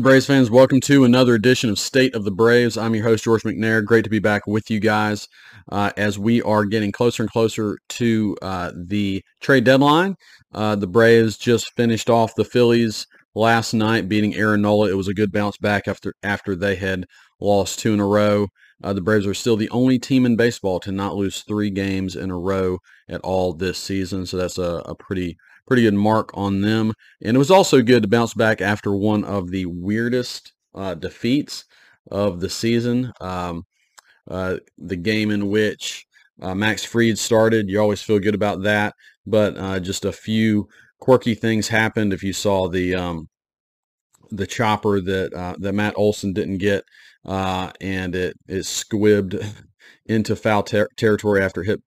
Braves fans, welcome to another edition of State of the Braves. I'm your host, George McNair. Great to be back with you guys uh, as we are getting closer and closer to uh, the trade deadline. Uh, the Braves just finished off the Phillies last night, beating Aaron Nola. It was a good bounce back after after they had lost two in a row. Uh, the Braves are still the only team in baseball to not lose three games in a row at all this season. So that's a, a pretty pretty good mark on them. And it was also good to bounce back after one of the weirdest uh, defeats of the season. Um, uh, the game in which uh, Max Fried started, you always feel good about that. But uh, just a few quirky things happened. If you saw the um, the chopper that uh, that Matt Olson didn't get, uh, and it it squibbed into foul ter- territory after hit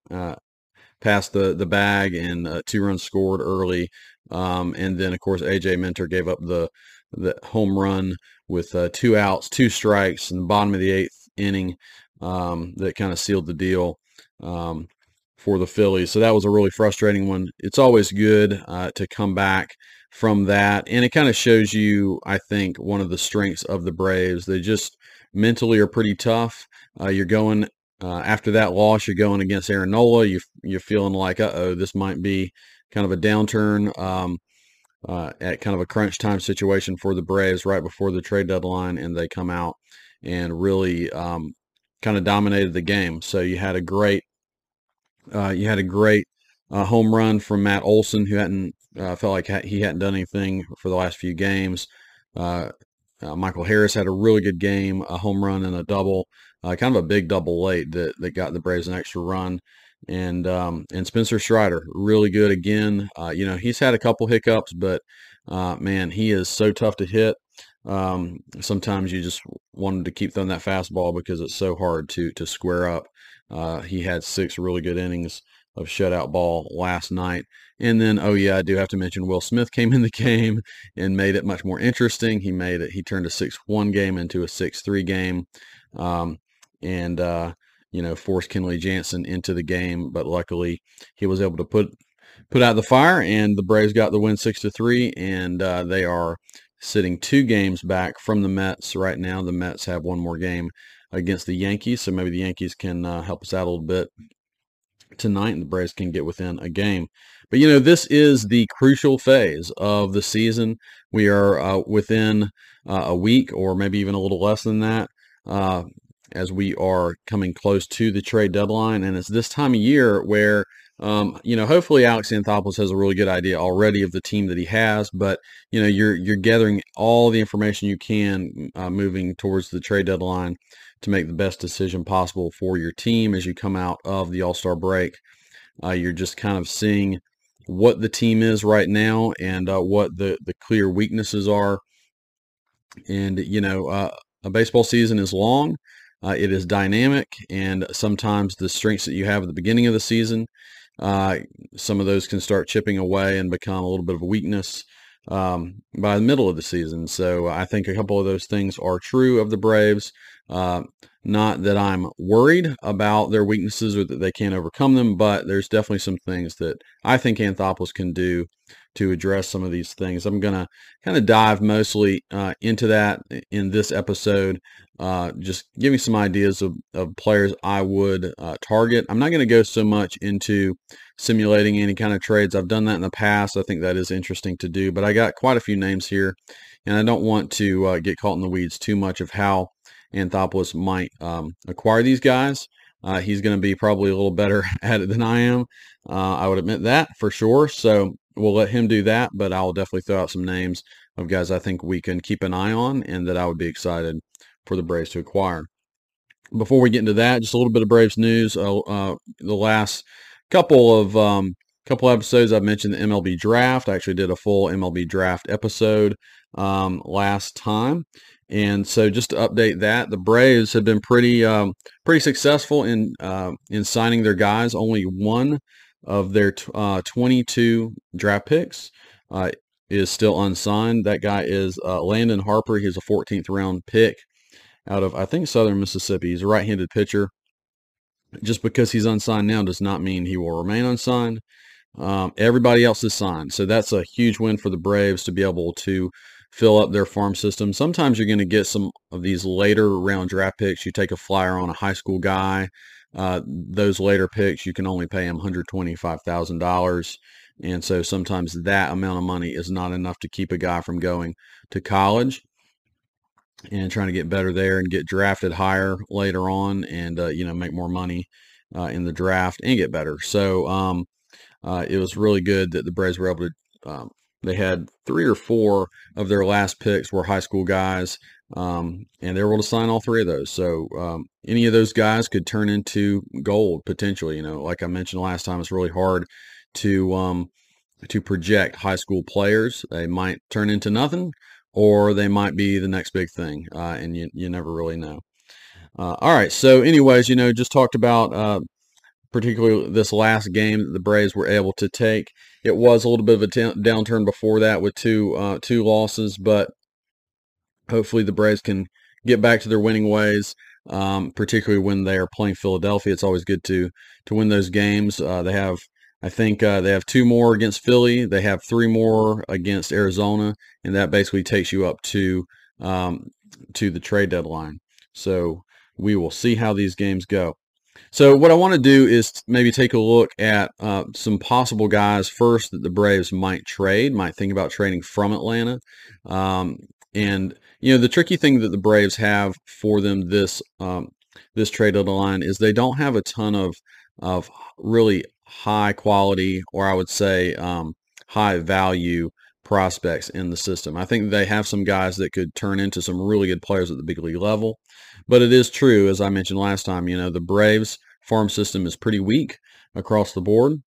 past the the bag and uh, two runs scored early. Um, and then of course AJ Minter gave up the the home run with uh, two outs, two strikes in the bottom of the eighth inning um, that kind of sealed the deal um, for the Phillies. So that was a really frustrating one. It's always good uh, to come back from that, and it kind of shows you, I think, one of the strengths of the Braves. They just mentally are pretty tough. Uh, you're going uh, after that loss, you're going against Aaron Nola. You, you're feeling like, uh-oh, this might be kind of a downturn um, uh, at kind of a crunch time situation for the Braves right before the trade deadline, and they come out and really um, kind of dominated the game. So you had a great, uh, you had a great uh, home run from Matt Olson, who hadn't uh, felt like he hadn't done anything for the last few games. Michael Harris had a really good game, a home run and a double uh, kind of a big double late that, that got the Braves an extra run. And um, and Spencer Strider, really good again. Uh, you know, he's had a couple hiccups, but uh, man, he is so tough to hit. Um, sometimes you just wanted to keep throwing that fastball because it's so hard to to square up. Uh, he had six really good innings of shutout ball last night. And then, oh yeah, I do have to mention Will Smith came in the game and made it much more interesting. He made it. He turned a six-one game into a six-three game. Um, and uh, you know force Kenley Jansen into the game. But luckily, he was able to put put out the fire, and the Braves got the win six to three, and uh, they are sitting two games back from the Mets right now. The Mets have one more game against the Yankees, so maybe the Yankees can uh, help us out a little bit tonight, and the Braves can get within a game. But you know, this is the crucial phase of the season. We are uh, within uh, a week, or maybe even a little less than that, uh, as we are coming close to the trade deadline. And it's this time of year where, um, you know, hopefully Alex Anthopoulos has a really good idea already of the team that he has, but you know, you're you're gathering all the information you can uh, moving towards the trade deadline to make the best decision possible for your team as you come out of the All Star break. Uh, you're just kind of seeing what the team is right now and uh, what the the clear weaknesses are. And you know, uh, a baseball season is long. Uh, it is dynamic, and sometimes the strengths that you have at the beginning of the season, uh, some of those can start chipping away and become a little bit of a weakness um, by the middle of the season. So I think a couple of those things are true of the Braves. Uh, not that I'm worried about their weaknesses or that they can't overcome them, but there's definitely some things that I think Anthopoulos can do to address some of these things. I'm going to kind of dive mostly uh, into that in this episode, uh, just giving some ideas of, of players I would uh, target. I'm not going to go so much into simulating any kind of trades. I've done that in the past. I think that is interesting to do, but I got quite a few names here, and I don't want to uh, get caught in the weeds too much of how Anthopoulos might um, acquire these guys. Uh, he's going to be probably a little better at it than I am. Uh, I would admit that for sure. So we'll let him do that, but I'll definitely throw out some names of guys I think we can keep an eye on and that I would be excited for the Braves to acquire. Before we get into that, just a little bit of Braves news. Uh, uh, the last couple of um, couple episodes, I've mentioned the MLB draft. I actually did a full MLB draft episode um, last time. And so, just to update that, the Braves have been pretty um, pretty successful in uh, in signing their guys. Only one of their uh, 22 draft picks uh, is still unsigned. That guy is uh, Landon Harper. He's a 14th round pick out of, I think, Southern Mississippi. He's a right handed pitcher. Just because he's unsigned now does not mean he will remain unsigned. Um, everybody else is signed. So that's a huge win for the Braves to be able to fill up their farm system. Sometimes you're going to get some of these later round draft picks. You take a flyer on a high school guy. Uh, those later picks, you can only pay him $125,000. And so sometimes that amount of money is not enough to keep a guy from going to college and trying to get better there and get drafted higher later on and, uh, you know, make more money uh, in the draft and get better. So um, uh, it was really good that the Braves were able to. Um, they had three or four of their last picks were high school guys, um, and they were able to sign all three of those. So um, any of those guys could turn into gold potentially. You know, like I mentioned last time, it's really hard to um, to project high school players. They might turn into nothing, or they might be the next big thing, uh, and you you never really know. Uh, all right. So, anyways, you know, just talked about uh, particularly this last game that the Braves were able to take. It was a little bit of a t- downturn before that with two uh, two losses, but hopefully the Braves can get back to their winning ways. Um, particularly when they are playing Philadelphia, it's always good to to win those games. Uh, they have, I think, uh, they have two more against Philly. They have three more against Arizona, and that basically takes you up to um, to the trade deadline. So we will see how these games go. So what I want to do is maybe take a look at uh, some possible guys first that the Braves might trade, might think about trading from Atlanta. Um, and you know the tricky thing that the Braves have for them this um, this trade deadline is they don't have a ton of of really high quality or I would say um, high value prospects in the system. I think they have some guys that could turn into some really good players at the big league level. But it is true, as I mentioned last time, you know, the Braves farm system is pretty weak across the board.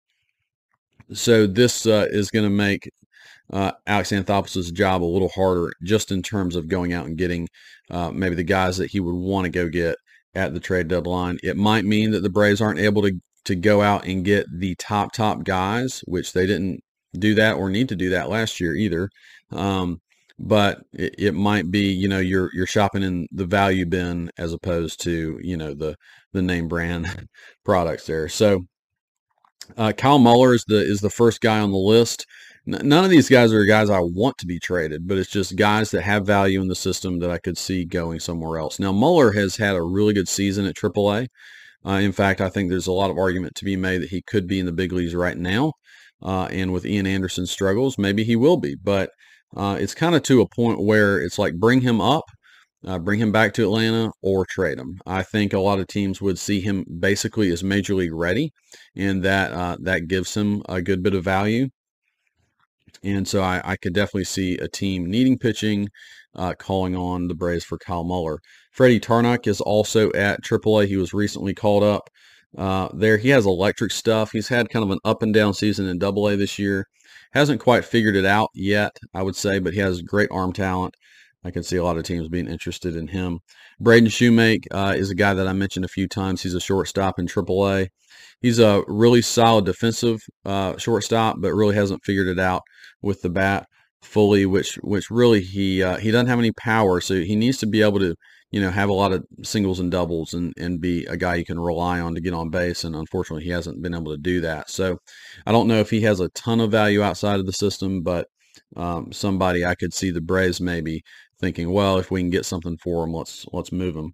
So this uh, is going to make uh, Alex Anthopoulos' job a little harder just in terms of going out and getting uh, maybe the guys that he would want to go get at the trade deadline. It might mean that the Braves aren't able to to go out and get the top top guys, which they didn't do that or need to do that last year either. Um, but it, it, might be you know you're you're shopping in the value bin as opposed to you know the the name brand products there. So uh, Kyle Muller is the is the first guy on the list. None of these guys are guys I want to be traded, but it's just guys that have value in the system that I could see going somewhere else. Now Muller has had a really good season at AAA. Uh, in fact, I think there's a lot of argument to be made that he could be in the big leagues right now. Uh, and with Ian Anderson's struggles, maybe he will be. But uh, it's kind of to a point where it's like bring him up, uh, bring him back to Atlanta, or trade him. I think a lot of teams would see him basically as major league ready, and that uh, that gives him a good bit of value. And so I, I could definitely see a team needing pitching, uh, calling on the Braves for Kyle Muller. Freddie Tarnok is also at AAA. He was recently called up uh, there. He has electric stuff. He's had kind of an up and down season in Double A this year. Hasn't quite figured it out yet, I would say, but he has great arm talent. I can see a lot of teams being interested in him. Braden Shewmake uh, is a guy that I mentioned a few times. He's a shortstop in AAA. He's a really solid defensive uh, shortstop, but really hasn't figured it out with the bat fully. Which which really he uh, he doesn't have any power, so he needs to be able to you know, have a lot of singles and doubles and, and be a guy you can rely on to get on base. And unfortunately, he hasn't been able to do that. So I don't know if he has a ton of value outside of the system, but um, somebody I could see the Braves maybe thinking, well, if we can get something for him, let's let's move him.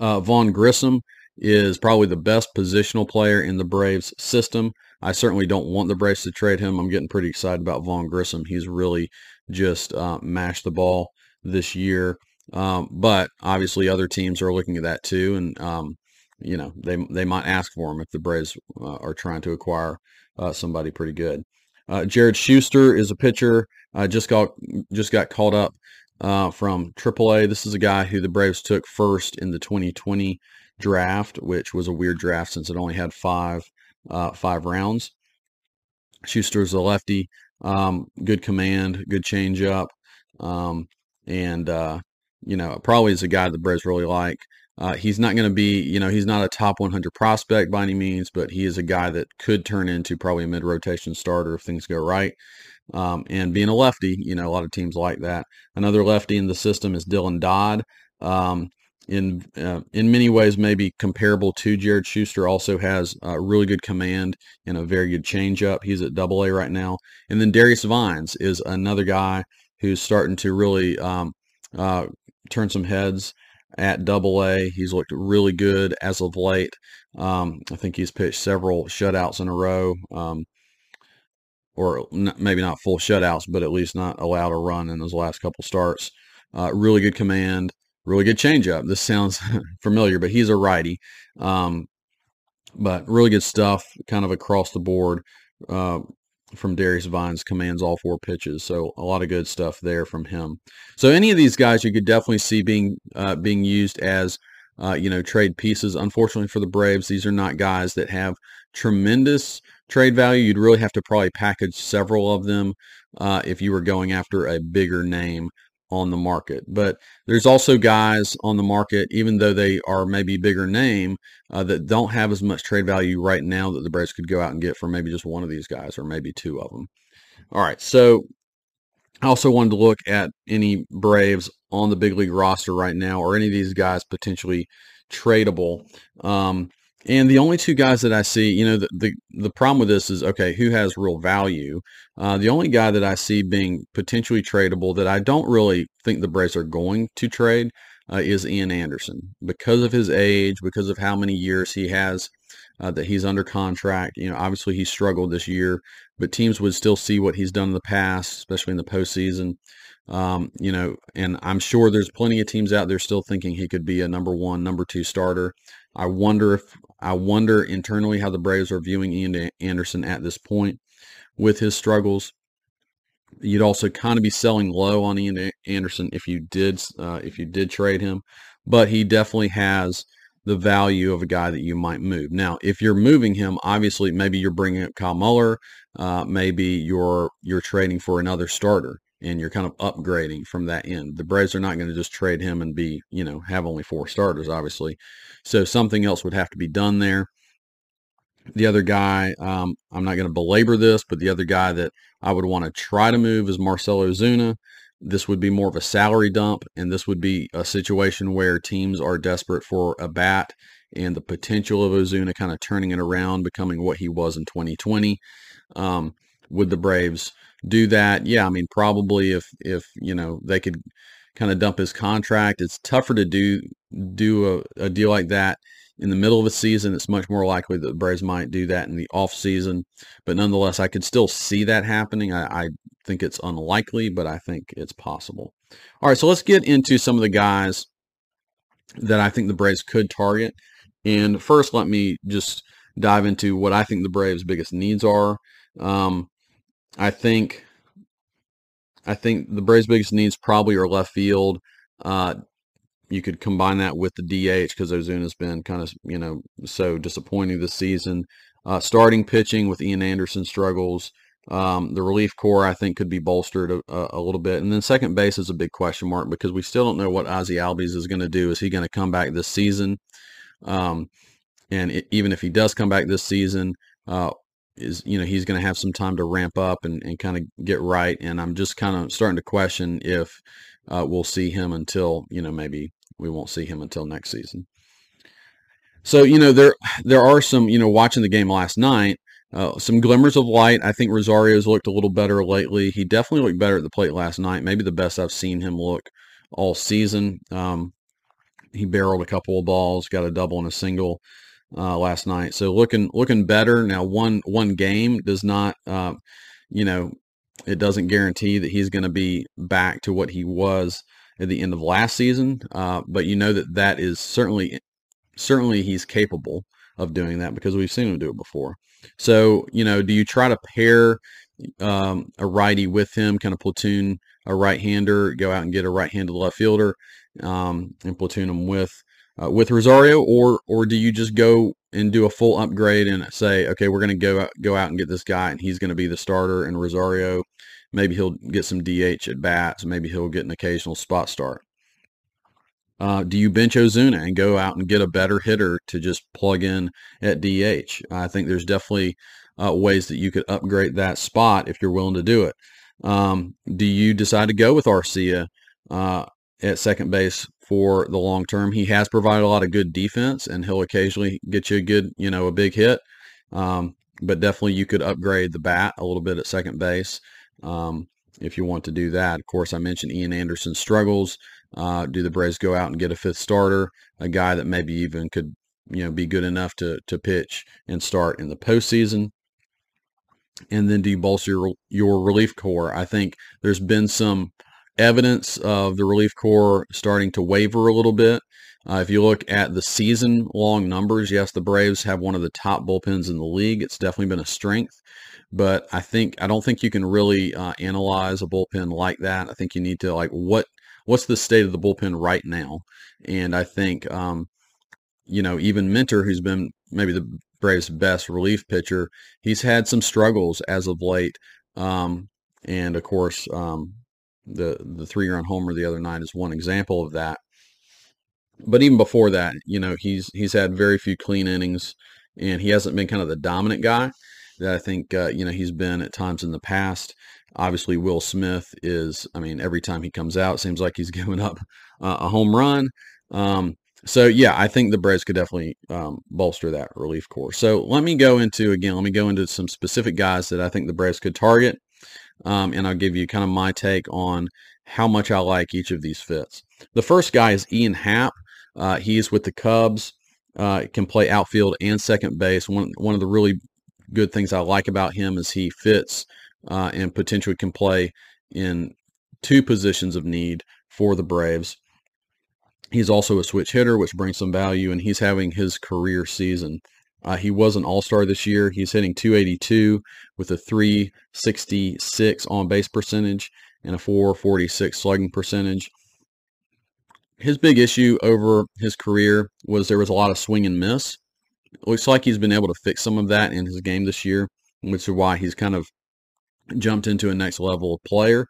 Uh, Vaughn Grissom is probably the best positional player in the Braves system. I certainly don't want the Braves to trade him. I'm getting pretty excited about Vaughn Grissom. He's really just uh, mashed the ball this year. Um, but obviously, other teams are looking at that too, and um, you know they they might ask for him if the Braves uh, are trying to acquire uh, somebody pretty good. Uh, Jared Schuster is a pitcher. just got just got called up uh, from AAA. This is a guy who the Braves took first in the 2020 draft, which was a weird draft since it only had five uh, five rounds. Schuster is a lefty, um, good command, good changeup, um, and uh, you know, probably is a guy the Braves really like. Uh, he's not going to be, you know, he's not a top 100 prospect by any means, but he is a guy that could turn into probably a mid rotation starter if things go right. Um, and being a lefty, you know, a lot of teams like that. Another lefty in the system is Dylan Dodd. Um, in uh, in many ways, maybe comparable to Jared Schuster, also has a really good command and a very good changeup. He's at Double A right now. And then Darius Vines is another guy who's starting to really um, uh, turn some heads at Double A. He's looked really good as of late. Um, I think he's pitched several shutouts in a row, um, or maybe not full shutouts, but at least not allowed a run in those last couple starts. Uh, really good command, really good changeup. This sounds familiar, but he's a righty. Um, but really good stuff, kind of across the board. Uh, from Darius Vines commands all four pitches, so a lot of good stuff there from him. So any of these guys you could definitely see being uh, being used as uh, you know trade pieces. Unfortunately for the Braves, these are not guys that have tremendous trade value. You'd really have to probably package several of them uh, if you were going after a bigger name on the market. But there's also guys on the market, even though they are maybe bigger name, uh, that don't have as much trade value right now that the Braves could go out and get for maybe just one of these guys or maybe two of them. All right, so I also wanted to look at any Braves on the big league roster right now or any of these guys potentially tradable. Um, and the only two guys that I see, you know, the, the, the problem with this is, okay, who has real value? Uh, the only guy that I see being potentially tradable that I don't really think the Braves are going to trade uh, is Ian Anderson because of his age, because of how many years he has uh, that he's under contract. You know, obviously he struggled this year, but teams would still see what he's done in the past, especially in the postseason. Um, you know, and I'm sure there's plenty of teams out there still thinking he could be a number one, number two starter. I wonder if I wonder internally how the Braves are viewing Ian Anderson at this point with his struggles. You'd also kind of be selling low on Ian Anderson if you did uh, if you did trade him, but he definitely has the value of a guy that you might move. Now, if you're moving him, obviously maybe you're bringing up Kyle Muller, uh, maybe you're you're trading for another starter and you're kind of upgrading from that end. The Braves are not going to just trade him and be, you know, have only four starters, obviously. So something else would have to be done there. The other guy, um, I'm not going to belabor this, but the other guy that I would want to try to move is Marcelo Ozuna. This would be more of a salary dump, and this would be a situation where teams are desperate for a bat and the potential of Ozuna kind of turning it around, becoming what he was in 2020. Um, would the Braves do that? Yeah, I mean, probably if if you know they could kind of dump his contract. It's tougher to do do a, a, deal like that in the middle of a season. It's much more likely that the Braves might do that in the off season. But nonetheless, I could still see that happening. I, I think it's unlikely, but I think it's possible. All right, so let's get into some of the guys that I think the Braves could target. And first, let me just dive into what I think the Braves' biggest needs are. Um, I think I think the Braves' biggest needs probably are left field. Uh, you could combine that with the DH because Ozuna's been kind of you know so disappointing this season. Uh, starting pitching with Ian Anderson struggles. Um, the relief corps I think could be bolstered a, a, little bit, and then second base is a big question mark because we still don't know what Ozzie Albies is going to do. Is he going to come back this season? Um, and it, even if he does come back this season, uh, is you know he's going to have some time to ramp up and, and kind of get right and i'm just kind of starting to question if uh, we'll see him until you know maybe we won't see him until next season. So you know there there are some you know watching the game last night uh, some glimmers of light. I think rosario's looked a little better lately. He definitely looked better at the plate last night maybe the best i've seen him look all season. Um, he barreled a couple of balls got a double and a single uh, last night. So looking looking better now. One one game does not, uh, you know, it doesn't guarantee that he's going to be back to what he was at the end of last season. Uh, but you know that that is certainly certainly he's capable of doing that because we've seen him do it before. So you know, do you try to pair um, a righty with him, kind of platoon a right-hander, go out and get a right-handed left fielder, um, and platoon him with uh, with Rosario, or or do you just go and do a full upgrade and say, okay, we're going to go out, go out and get this guy, and he's going to be the starter, and Rosario, maybe he'll get some DH at bats, maybe he'll get an occasional spot start. Uh, do you bench Ozuna and go out and get a better hitter to just plug in at DH? I think there's definitely uh, ways that you could upgrade that spot if you're willing to do it. Um, do you decide to go with Arcia uh, at second base for the long term. He has provided a lot of good defense, and he'll occasionally get you a good, you know, a big hit. Um, but definitely, you could upgrade the bat a little bit at second base. Um, if you want to do that. Of course, I mentioned Ian Anderson struggles. Uh, do the Braves go out and get a fifth starter, a guy that maybe even could you know be good enough to to pitch and start in the postseason? And then do you bolster your, your relief corps? I think there's been some evidence of the relief corps starting to waver a little bit. Uh, if you look at the season long numbers, yes, the Braves have one of the top bullpens in the league. It's definitely been a strength, but I think I don't think you can really uh, analyze a bullpen like that. I think you need to like what what's the state of the bullpen right now, and I think um, you know even Minter, who's been maybe the Braves' best relief pitcher, he's had some struggles as of late, um, and of course um, the the three run homer the other night is one example of that but even before that, you know, he's he's had very few clean innings, and he hasn't been kind of the dominant guy that I think uh, you know he's been at times in the past. Obviously, Will Smith is. I mean, every time he comes out, seems like he's giving up uh, a home run. Um, so yeah, I think the Braves could definitely um, bolster that relief corps. So let me go into again. Let me go into some specific guys that I think the Braves could target, um, and I'll give you kind of my take on how much I like each of these fits. The first guy is Ian Happ. Uh, he's with the Cubs. Uh, can play outfield and second base. One one of the really good things I like about him is he fits uh, and potentially can play in two positions of need for the Braves. He's also a switch hitter, which brings some value, and he's having his career season. Uh, he was an All Star this year. He's hitting 282 with a 366 on base percentage and a 446 slugging percentage his big issue over his career was there was a lot of swing and miss. It looks like he's been able to fix some of that in his game this year, which is why he's kind of jumped into a next level of player.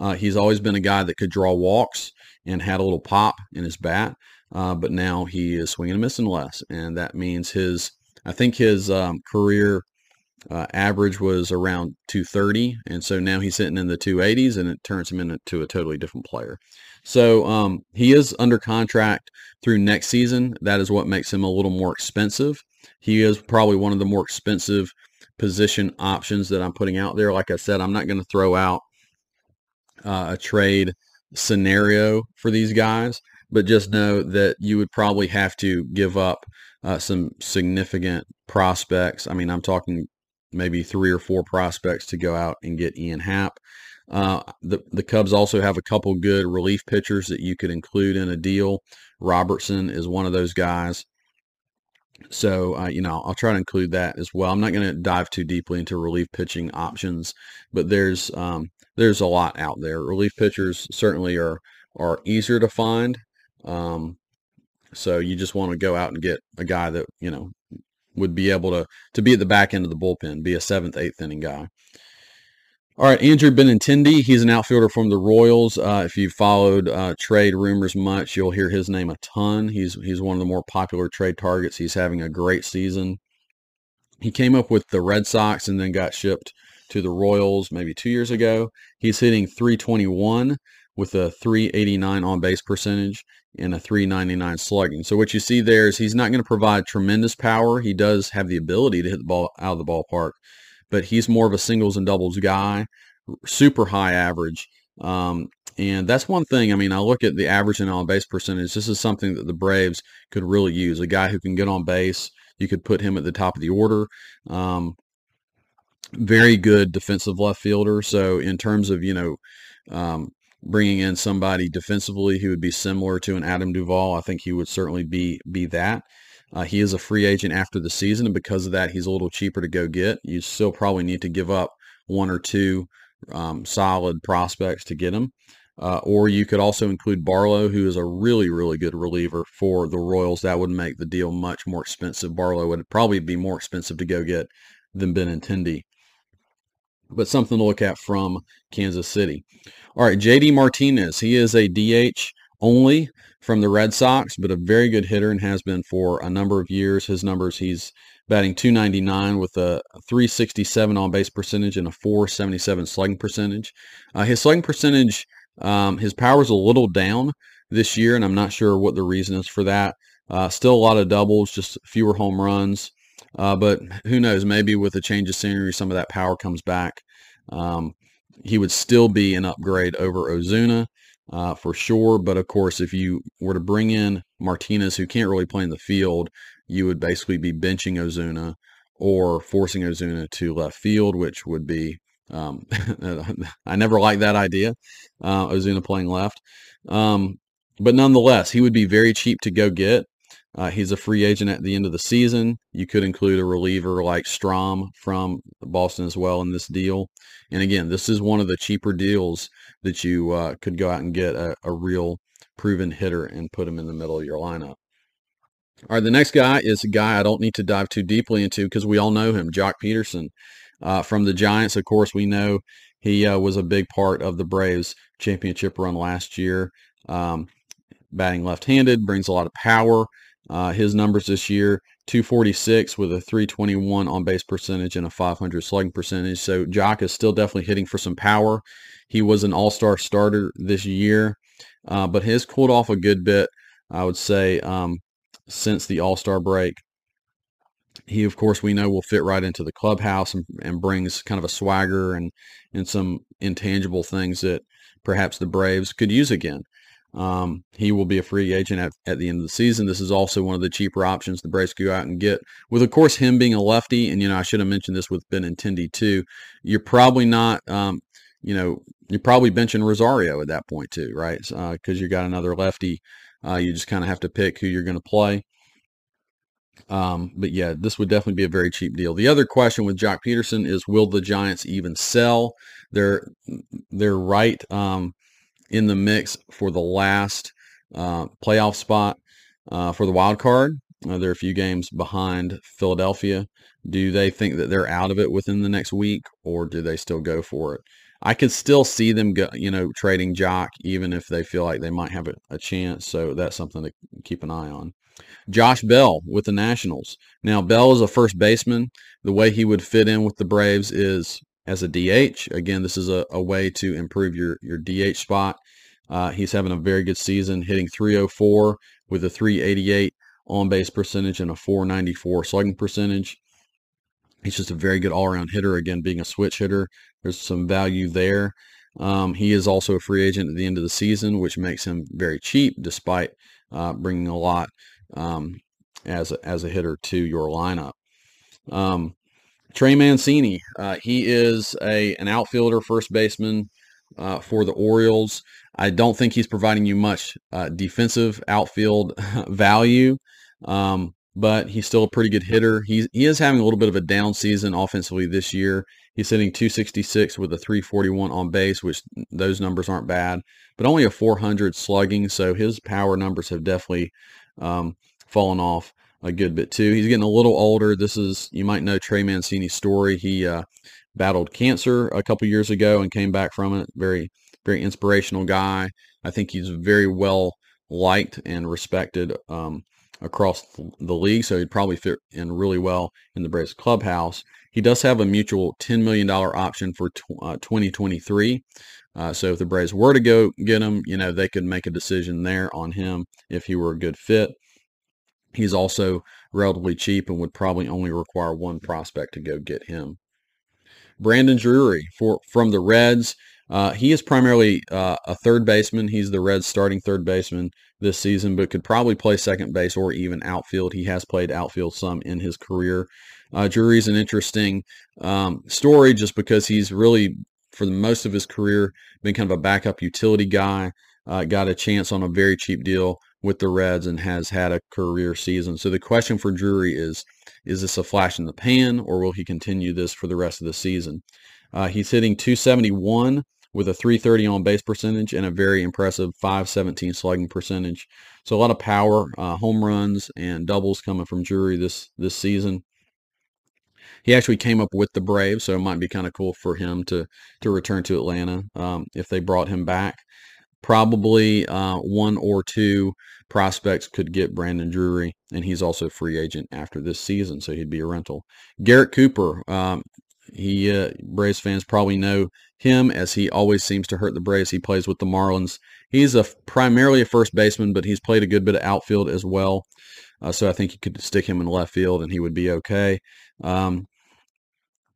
Uh, he's always been a guy that could draw walks and had a little pop in his bat, uh, but now he is swinging and missing less, and that means his I think his um, career uh, average was around 230, and so now he's sitting in the 280s, and it turns him into a totally different player. So um, he is under contract through next season. That is what makes him a little more expensive. He is probably one of the more expensive position options that I'm putting out there. Like I said, I'm not going to throw out uh, a trade scenario for these guys, but just know that you would probably have to give up uh, some significant prospects. I mean, I'm talking maybe three or four prospects to go out and get Ian Happ. Uh, the the Cubs also have a couple good relief pitchers that you could include in a deal. Robertson is one of those guys. So, uh, you know, I'll try to include that as well. I'm not going to dive too deeply into relief pitching options, but there's um, there's a lot out there. Relief pitchers certainly are are easier to find. Um, so you just want to go out and get a guy that you know would be able to to be at the back end of the bullpen, be a seventh, eighth inning guy. All right, Andrew Benintendi, he's an outfielder from the Royals. Uh, if you've followed uh, trade rumors much, you'll hear his name a ton. He's he's one of the more popular trade targets. He's having a great season. He came up with the Red Sox and then got shipped to the Royals maybe two years ago. He's hitting 321 with a 389 on base percentage and a 399 slugging. So what you see there is he's not going to provide tremendous power. He does have the ability to hit the ball out of the ballpark, but he's more of a singles and doubles guy, super high average. Um, and that's one thing. I mean, I look at the average and on base percentage. This is something that the Braves could really use. A guy who can get on base. You could put him at the top of the order. Um, very good defensive left fielder. So in terms of you know um, bringing in somebody defensively who would be similar to an Adam Duvall, I think he would certainly be be that. Uh, he is a free agent after the season, and because of that, he's a little cheaper to go get. You still probably need to give up one or two um, solid prospects to get him. Uh, or you could also include Barlow, who is a really, really good reliever for the Royals. That would make the deal much more expensive. Barlow would probably be more expensive to go get than Benintendi. But something to look at from Kansas City. All right, JD Martinez. He is a DH only from the Red Sox, but a very good hitter and has been for a number of years. His numbers, he's batting 299 with a 367 on base percentage and a 477 slugging percentage. Uh, his slugging percentage, um, his power is a little down this year, and I'm not sure what the reason is for that. Uh, still a lot of doubles, just fewer home runs. Uh, but who knows? Maybe with a change of scenery, some of that power comes back. Um, he would still be an upgrade over Ozuna uh, for sure. But of course, if you were to bring in Martinez, who can't really play in the field, you would basically be benching Ozuna or forcing Ozuna to left field, which would be um, I never liked that idea. Uh, Ozuna playing left, um, but nonetheless, he would be very cheap to go get. Uh, he's a free agent at the end of the season. You could include a reliever like Strahm from Boston as well in this deal. And again, this is one of the cheaper deals that you uh, could go out and get a, a real proven hitter and put him in the middle of your lineup. All right, the next guy is a guy I don't need to dive too deeply into because we all know him, Joc Pederson uh, from the Giants. Of course, we know he uh, was a big part of the Braves championship run last year. Um, batting left-handed brings a lot of power. Uh, his numbers this year 246 with a 321 on base percentage and a 500 slugging percentage. So Joc is still definitely hitting for some power. He was an all-star starter this year, uh, but has cooled off a good bit, I would say, um, since the all-star break. He, of course, we know will fit right into the clubhouse and, and brings kind of a swagger and, and some intangible things that perhaps the Braves could use again. Um, he will be a free agent at, at the end of the season. This is also one of the cheaper options the Braves go out and get. With, of course, him being a lefty, and, you know, I should have mentioned this with Benintendi too, you're probably not, um, you know, you're probably benching Rosario at that point too, right? Because uh, you got another lefty. Uh, you just kind of have to pick who you're going to play. Um, but yeah, this would definitely be a very cheap deal. The other question with Joc Pederson is, will the Giants even sell? They're they're right um, in the mix for the last uh, playoff spot uh, for the wild card. Uh, they're a few games behind Philadelphia. Do they think that they're out of it within the next week, or do they still go for it? I could still see them, go, you know, trading Joc, even if they feel like they might have a, a chance. So that's something to keep an eye on. Josh Bell with the Nationals. Now, Bell is a first baseman. The way he would fit in with the Braves is as a DH. Again, this is a, a way to improve your, your DH spot. Uh, he's having a very good season, hitting 304 with a 388 on base percentage and a 494 slugging percentage. He's just a very good all around hitter. Again, being a switch hitter, there's some value there. Um, he is also a free agent at the end of the season, which makes him very cheap despite uh, bringing a lot um, as, a, as a hitter to your lineup. Um, Trey Mancini, uh, he is a an outfielder, first baseman uh, for the Orioles. I don't think he's providing you much uh, defensive outfield value, um, but he's still a pretty good hitter. He's, he is having a little bit of a down season offensively this year. He's hitting 266 with a 341 on base, which those numbers aren't bad, but only a 400 slugging. So his power numbers have definitely um, fallen off a good bit too. He's getting a little older. This is, you might know Trey Mancini's story. He uh, battled cancer a couple years ago and came back from it. Very, very inspirational guy. I think he's very well liked and respected um, across the league, so he'd probably fit in really well in the Braves clubhouse. He does have a mutual $10 million option for uh, 2023. Uh, so if the Braves were to go get him, you know, they could make a decision there on him if he were a good fit. He's also relatively cheap and would probably only require one prospect to go get him. Brandon Drury for from the Reds. Uh, he is primarily uh, a third baseman. He's the Reds' starting third baseman this season, but could probably play second base or even outfield. He has played outfield some in his career. Uh, Drury's an interesting um, story just because he's really, for the most of his career, been kind of a backup utility guy. Uh, got a chance on a very cheap deal with the Reds and has had a career season. So the question for Drury is, is this a flash in the pan or will he continue this for the rest of the season? Uh, he's hitting 271 with a 330 on base percentage and a very impressive 517 slugging percentage. So a lot of power, uh, home runs and doubles coming from Drury this this season. He actually came up with the Braves, so it might be kind of cool for him to to return to Atlanta um, if they brought him back. Probably uh, one or two prospects could get Brandon Drury, and he's also free agent after this season, so he'd be a rental. Garrett Cooper, um, he uh, Braves fans probably know him as he always seems to hurt the Braves. He plays with the Marlins. He's a primarily a first baseman, but he's played a good bit of outfield as well. Uh, so I think you could stick him in left field and he would be okay. Um,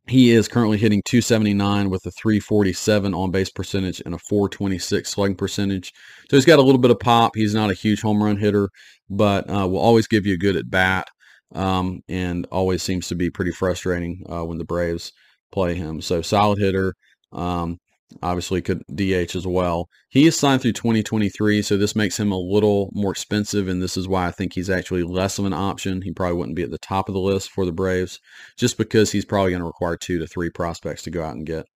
he is currently hitting 279 with a 347 on base percentage and a 426 slugging percentage. So he's got a little bit of pop. He's not a huge home run hitter, but uh, will always give you a good at bat um, and always seems to be pretty frustrating uh, when the Braves play him. So solid hitter. Um, obviously could DH as well. He is signed through 2023, so this makes him a little more expensive, and this is why I think he's actually less of an option. He probably wouldn't be at the top of the list for the Braves, just because he's probably going to require two to three prospects to go out and get.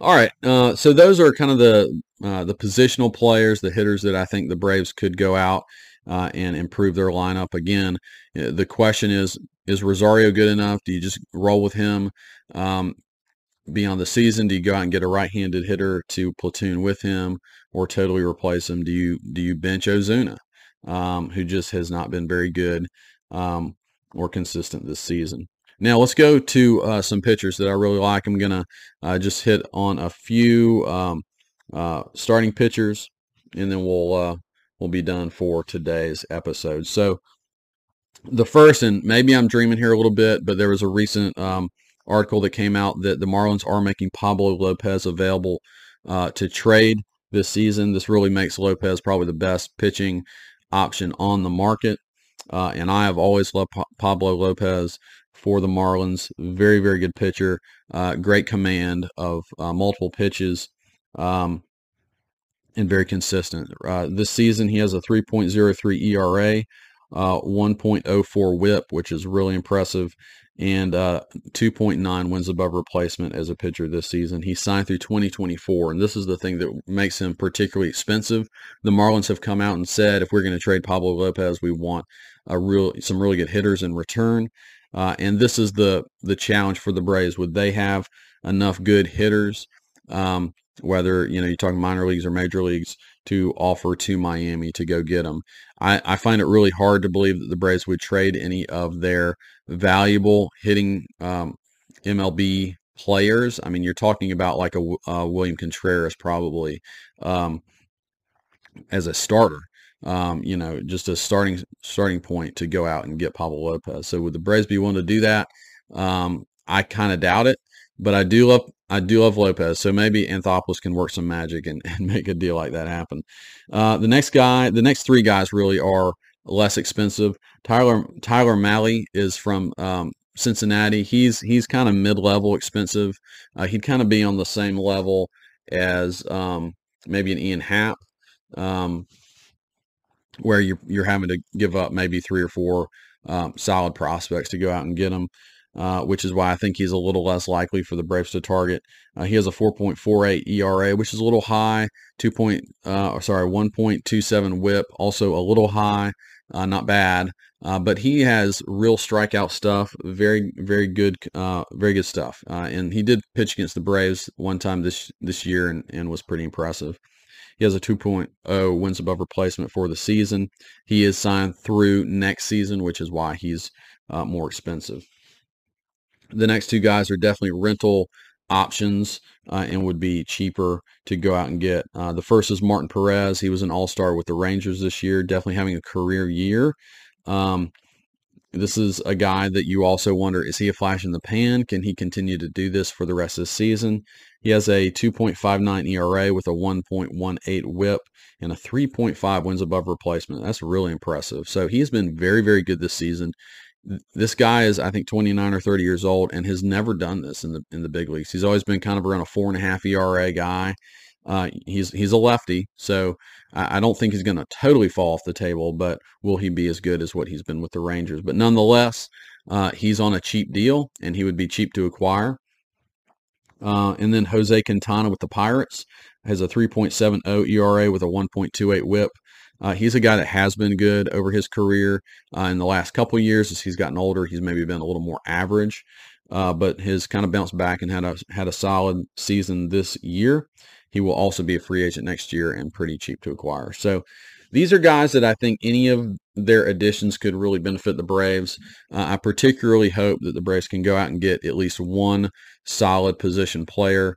All right, uh, so those are kind of the uh, the positional players, the hitters that I think the Braves could go out uh, and improve their lineup. Again, uh, the question is: Is Rosario good enough? Do you just roll with him? Um, beyond the season? Do you go out and get a right-handed hitter to platoon with him, or totally replace him? Do you do you bench Ozuna, um, who just has not been very good um, or consistent this season? Now let's go to uh, some pitchers that I really like. I'm gonna uh, just hit on a few um, uh, starting pitchers, and then we'll uh, we'll be done for today's episode. So the first, and maybe I'm dreaming here a little bit, but there was a recent um, article that came out that the Marlins are making Pablo Lopez available uh, to trade this season. This really makes Lopez probably the best pitching option on the market. Uh, and I have always loved pa- Pablo Lopez for the Marlins. Very, very good pitcher. Uh, great command of uh, multiple pitches. Um, and very consistent. Uh, this season, he has a 3.03 ERA, uh, 1.04 WHIP, which is really impressive, and uh, 2.9 wins above replacement as a pitcher this season. He signed through 2024, and this is the thing that makes him particularly expensive. The Marlins have come out and said if we're going to trade Pablo Lopez, we want a real some really good hitters in return. Uh, and this is the the challenge for the Braves. Would they have enough good hitters? Um, whether you know you're talking minor leagues or major leagues to offer to Miami to go get them. I, I find it really hard to believe that the Braves would trade any of their valuable hitting um, MLB players. I mean, you're talking about like a uh, William Contreras probably um, as a starter. Um, you know, just a starting starting point to go out and get Pablo Lopez. So would the Braves be willing to do that? Um, I kind of doubt it, but I do love I do love Lopez, so maybe Anthopoulos can work some magic and, and make a deal like that happen. Uh, the next guy, the next three guys really are less expensive. Tyler Tyler Mahle is from um, Cincinnati. He's he's kind of mid level expensive. Uh, he'd kind of be on the same level as um, maybe an Ian Happ, um, where you're you're having to give up maybe three or four um, solid prospects to go out and get them uh, which is why I think he's a little less likely for the Braves to target. Uh, he has a 4.48 ERA, which is a little high. Two point, uh, sorry, 1.27 WHIP, also a little high, uh, not bad. Uh, but he has real strikeout stuff, very, very good, uh, very good stuff. and he did pitch against the Braves one time this this year and, and was pretty impressive. He has a 2.0 wins above replacement for the season. He is signed through next season, which is why he's more expensive the next two guys are definitely rental options uh, and would be cheaper to go out and get. Uh, the first is Martin Perez. He was an all-star with the Rangers this year, definitely having a career year. Um, this is a guy that you also wonder, is he a flash in the pan? Can he continue to do this for the rest of the season? He has a 2.59 ERA with a 1.18 whip and a 3.5 wins above replacement. That's really impressive. So he's been very, very good this season this guy is I think 29 or 30 years old and has never done this in the in the big leagues. He's always been kind of around a four and a half ERA guy. Uh, he's he's a lefty, so I, I don't think he's going to totally fall off the table. But will he be as good as what he's been with the Rangers? But nonetheless, uh, he's on a cheap deal, and he would be cheap to acquire. Uh, and then Jose Quintana with the Pirates has a 3.70 ERA with a 1.28 WHIP. Uh, he's a guy that has been good over his career uh, in the last couple years. As he's gotten older, he's maybe been a little more average, uh, but has kind of bounced back and had a had a solid season this year. He will also be a free agent next year and pretty cheap to acquire. So these are guys that I think any of their additions could really benefit the Braves. Uh, I particularly hope that the Braves can go out and get at least one solid position player.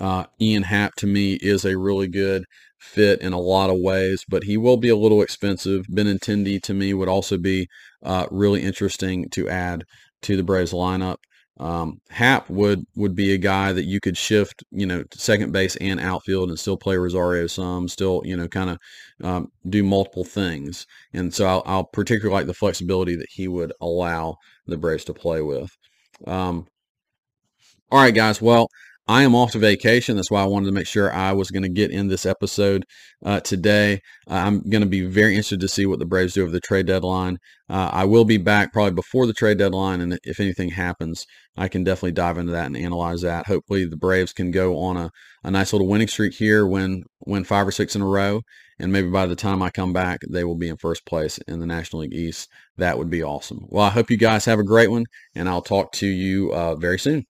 Uh, Ian Happ to me is a really good fit in a lot of ways, but he will be a little expensive. Benintendi to me would also be uh, really interesting to add to the Braves lineup. Um, Happ would would be a guy that you could shift, you know, to second base and outfield and still play Rosario some, still, you know, kind of um, do multiple things. And so I'll, I'll, particularly like the flexibility that he would allow the Braves to play with. Um, all right, guys. Well, I am off to vacation. That's why I wanted to make sure I was going to get in this episode uh, today. Uh, I'm going to be very interested to see what the Braves do over the trade deadline. Uh, I will be back probably before the trade deadline, and if anything happens, I can definitely dive into that and analyze that. Hopefully, the Braves can go on a, a nice little winning streak here, win win five or six in a row, and maybe by the time I come back, they will be in first place in the National League East. That would be awesome. Well, I hope you guys have a great one, and I'll talk to you uh, very soon.